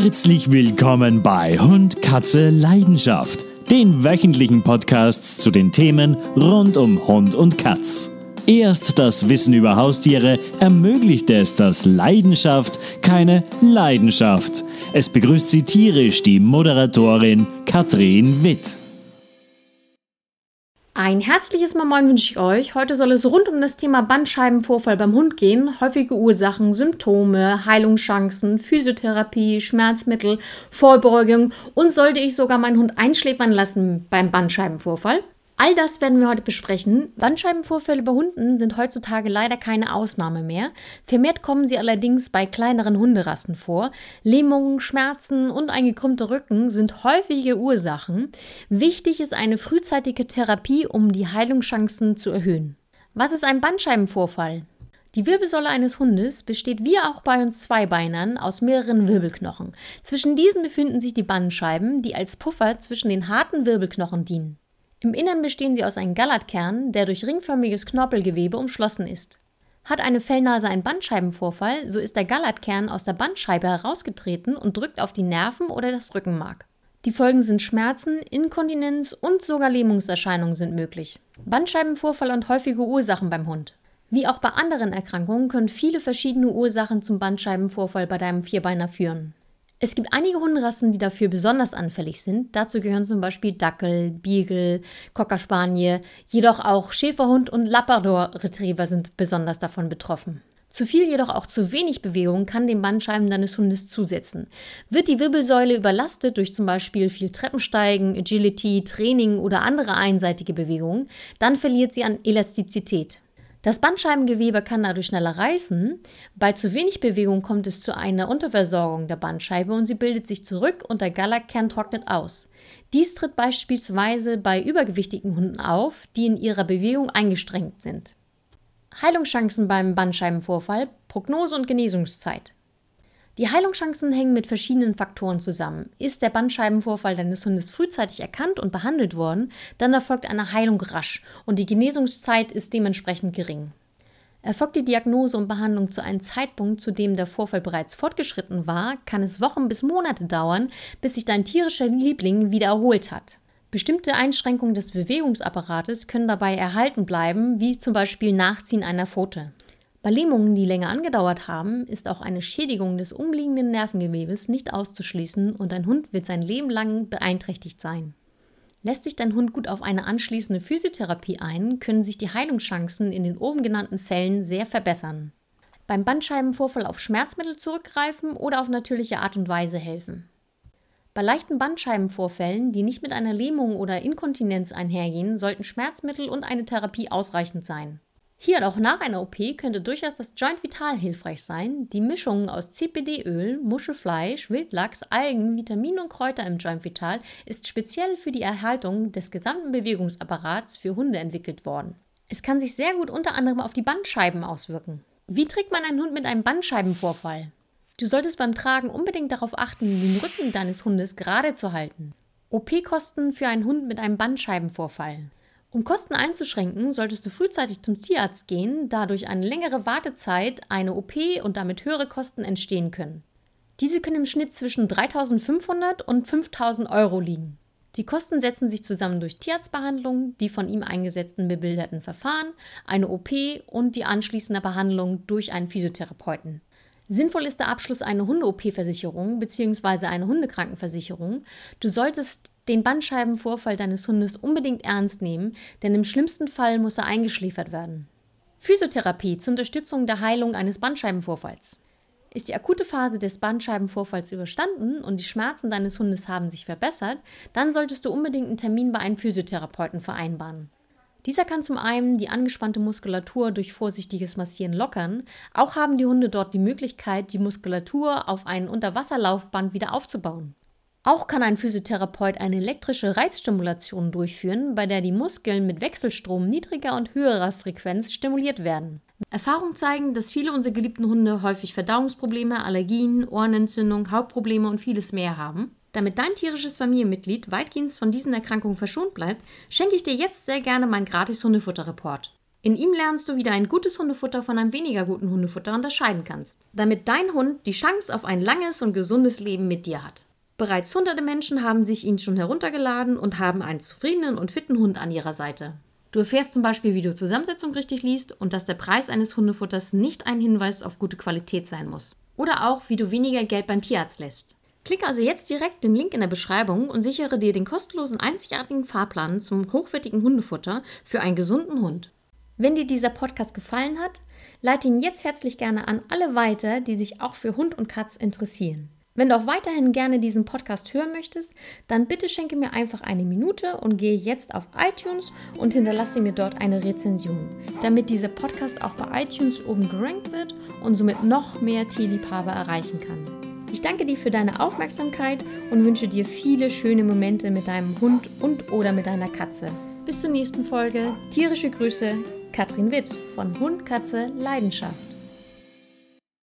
Herzlich willkommen bei Hund, Katze, Leidenschaft, den wöchentlichen Podcasts zu den Themen rund um Hund und Katz. Erst das Wissen über Haustiere ermöglicht es, dass Leidenschaft keine Leidenschaft. Es begrüßt Sie tierisch die Moderatorin Katrin Witt. Ein herzliches Moin wünsche ich euch. Heute soll es rund um das Thema Bandscheibenvorfall beim Hund gehen. Häufige Ursachen, Symptome, Heilungschancen, Physiotherapie, Schmerzmittel, Vorbeugung und sollte ich sogar meinen Hund einschläfern lassen beim Bandscheibenvorfall? All das werden wir heute besprechen. Bandscheibenvorfälle bei Hunden sind heutzutage leider keine Ausnahme mehr. Vermehrt kommen sie allerdings bei kleineren Hunderassen vor. Lähmungen, Schmerzen und ein gekrümmter Rücken sind häufige Ursachen. Wichtig ist eine frühzeitige Therapie, um die Heilungschancen zu erhöhen. Was ist ein Bandscheibenvorfall? Die Wirbelsäule eines Hundes besteht wie auch bei uns Zweibeinern aus mehreren Wirbelknochen. Zwischen diesen befinden sich die Bandscheiben, die als Puffer zwischen den harten Wirbelknochen dienen. Im Innern bestehen sie aus einem Gallatkern, der durch ringförmiges Knorpelgewebe umschlossen ist. Hat eine Fellnase einen Bandscheibenvorfall, so ist der Gallatkern aus der Bandscheibe herausgetreten und drückt auf die Nerven oder das Rückenmark. Die Folgen sind Schmerzen, Inkontinenz und sogar Lähmungserscheinungen sind möglich. Bandscheibenvorfall und häufige Ursachen beim Hund. Wie auch bei anderen Erkrankungen können viele verschiedene Ursachen zum Bandscheibenvorfall bei deinem Vierbeiner führen. Es gibt einige Hunderassen, die dafür besonders anfällig sind. Dazu gehören zum Beispiel Dackel, Beagle, Cocker Spaniel. Jedoch auch Schäferhund und Labrador Retriever sind besonders davon betroffen. Zu viel, jedoch auch zu wenig Bewegung kann den Bandscheiben deines Hundes zusetzen. Wird die Wirbelsäule überlastet durch zum Beispiel viel Treppensteigen, Agility, Training oder andere einseitige Bewegungen, dann verliert sie an Elastizität. Das Bandscheibengewebe kann dadurch schneller reißen. Bei zu wenig Bewegung kommt es zu einer Unterversorgung der Bandscheibe und sie bildet sich zurück und der Gallakern trocknet aus. Dies tritt beispielsweise bei übergewichtigen Hunden auf, die in ihrer Bewegung eingestrengt sind. Heilungschancen beim Bandscheibenvorfall, Prognose und Genesungszeit. Die Heilungschancen hängen mit verschiedenen Faktoren zusammen. Ist der Bandscheibenvorfall deines Hundes frühzeitig erkannt und behandelt worden, dann erfolgt eine Heilung rasch und die Genesungszeit ist dementsprechend gering. Erfolgt die Diagnose und Behandlung zu einem Zeitpunkt, zu dem der Vorfall bereits fortgeschritten war, kann es Wochen bis Monate dauern, bis sich dein tierischer Liebling wieder erholt hat. Bestimmte Einschränkungen des Bewegungsapparates können dabei erhalten bleiben, wie zum Beispiel Nachziehen einer Pfote. Bei Lähmungen, die länger angedauert haben, ist auch eine Schädigung des umliegenden Nervengewebes nicht auszuschließen und dein Hund wird sein Leben lang beeinträchtigt sein. Lässt sich dein Hund gut auf eine anschließende Physiotherapie ein, können sich die Heilungschancen in den oben genannten Fällen sehr verbessern. Beim Bandscheibenvorfall auf Schmerzmittel zurückgreifen oder auf natürliche Art und Weise helfen. Bei leichten Bandscheibenvorfällen, die nicht mit einer Lähmung oder Inkontinenz einhergehen, sollten Schmerzmittel und eine Therapie ausreichend sein. Hier und auch nach einer OP könnte durchaus das Joint Vital hilfreich sein. Die Mischung aus CPD-Öl, Muschelfleisch, Wildlachs, Algen, Vitamine und Kräuter im Joint Vital ist speziell für die Erhaltung des gesamten Bewegungsapparats für Hunde entwickelt worden. Es kann sich sehr gut unter anderem auf die Bandscheiben auswirken. Wie trägt man einen Hund mit einem Bandscheibenvorfall? Du solltest beim Tragen unbedingt darauf achten, den Rücken deines Hundes gerade zu halten. OP-Kosten für einen Hund mit einem Bandscheibenvorfall. Um Kosten einzuschränken, solltest du frühzeitig zum Tierarzt gehen, da durch eine längere Wartezeit eine OP und damit höhere Kosten entstehen können. Diese können im Schnitt zwischen 3.500 und 5.000 Euro liegen. Die Kosten setzen sich zusammen durch Tierarztbehandlung, die von ihm eingesetzten bebilderten Verfahren, eine OP und die anschließende Behandlung durch einen Physiotherapeuten. Sinnvoll ist der Abschluss einer Hunde-OP-Versicherung bzw. eine Hundekrankenversicherung. Du solltest den Bandscheibenvorfall deines Hundes unbedingt ernst nehmen, denn im schlimmsten Fall muss er eingeschläfert werden. Physiotherapie zur Unterstützung der Heilung eines Bandscheibenvorfalls. Ist die akute Phase des Bandscheibenvorfalls überstanden und die Schmerzen deines Hundes haben sich verbessert, dann solltest du unbedingt einen Termin bei einem Physiotherapeuten vereinbaren. Dieser kann zum einen die angespannte Muskulatur durch vorsichtiges Massieren lockern, auch haben die Hunde dort die Möglichkeit, die Muskulatur auf ein Unterwasserlaufband wieder aufzubauen. Auch kann ein Physiotherapeut eine elektrische Reizstimulation durchführen, bei der die Muskeln mit Wechselstrom niedriger und höherer Frequenz stimuliert werden. Erfahrungen zeigen, dass viele unserer geliebten Hunde häufig Verdauungsprobleme, Allergien, Ohrenentzündung, Hautprobleme und vieles mehr haben. Damit dein tierisches Familienmitglied weitgehend von diesen Erkrankungen verschont bleibt, schenke ich dir jetzt sehr gerne meinen gratis Hundefutterreport. In ihm lernst du, wie du ein gutes Hundefutter von einem weniger guten Hundefutter unterscheiden kannst, damit dein Hund die Chance auf ein langes und gesundes Leben mit dir hat. Bereits hunderte Menschen haben sich ihn schon heruntergeladen und haben einen zufriedenen und fitten Hund an ihrer Seite. Du erfährst zum Beispiel, wie du Zusammensetzung richtig liest und dass der Preis eines Hundefutters nicht ein Hinweis auf gute Qualität sein muss. Oder auch, wie du weniger Geld beim Tierarzt lässt. Klicke also jetzt direkt den Link in der Beschreibung und sichere dir den kostenlosen einzigartigen Fahrplan zum hochwertigen Hundefutter für einen gesunden Hund. Wenn dir dieser Podcast gefallen hat, leite ihn jetzt herzlich gerne an alle weiter, die sich auch für Hund und Katz interessieren. Wenn du auch weiterhin gerne diesen Podcast hören möchtest, dann bitte schenke mir einfach eine Minute und gehe jetzt auf iTunes und hinterlasse mir dort eine Rezension, damit dieser Podcast auch bei iTunes oben gerankt wird und somit noch mehr Tierliebhaber erreichen kann. Ich danke dir für deine Aufmerksamkeit und wünsche dir viele schöne Momente mit deinem Hund und oder mit deiner Katze. Bis zur nächsten Folge. Tierische Grüße, Katrin Witt von Hund, Katze, Leidenschaft.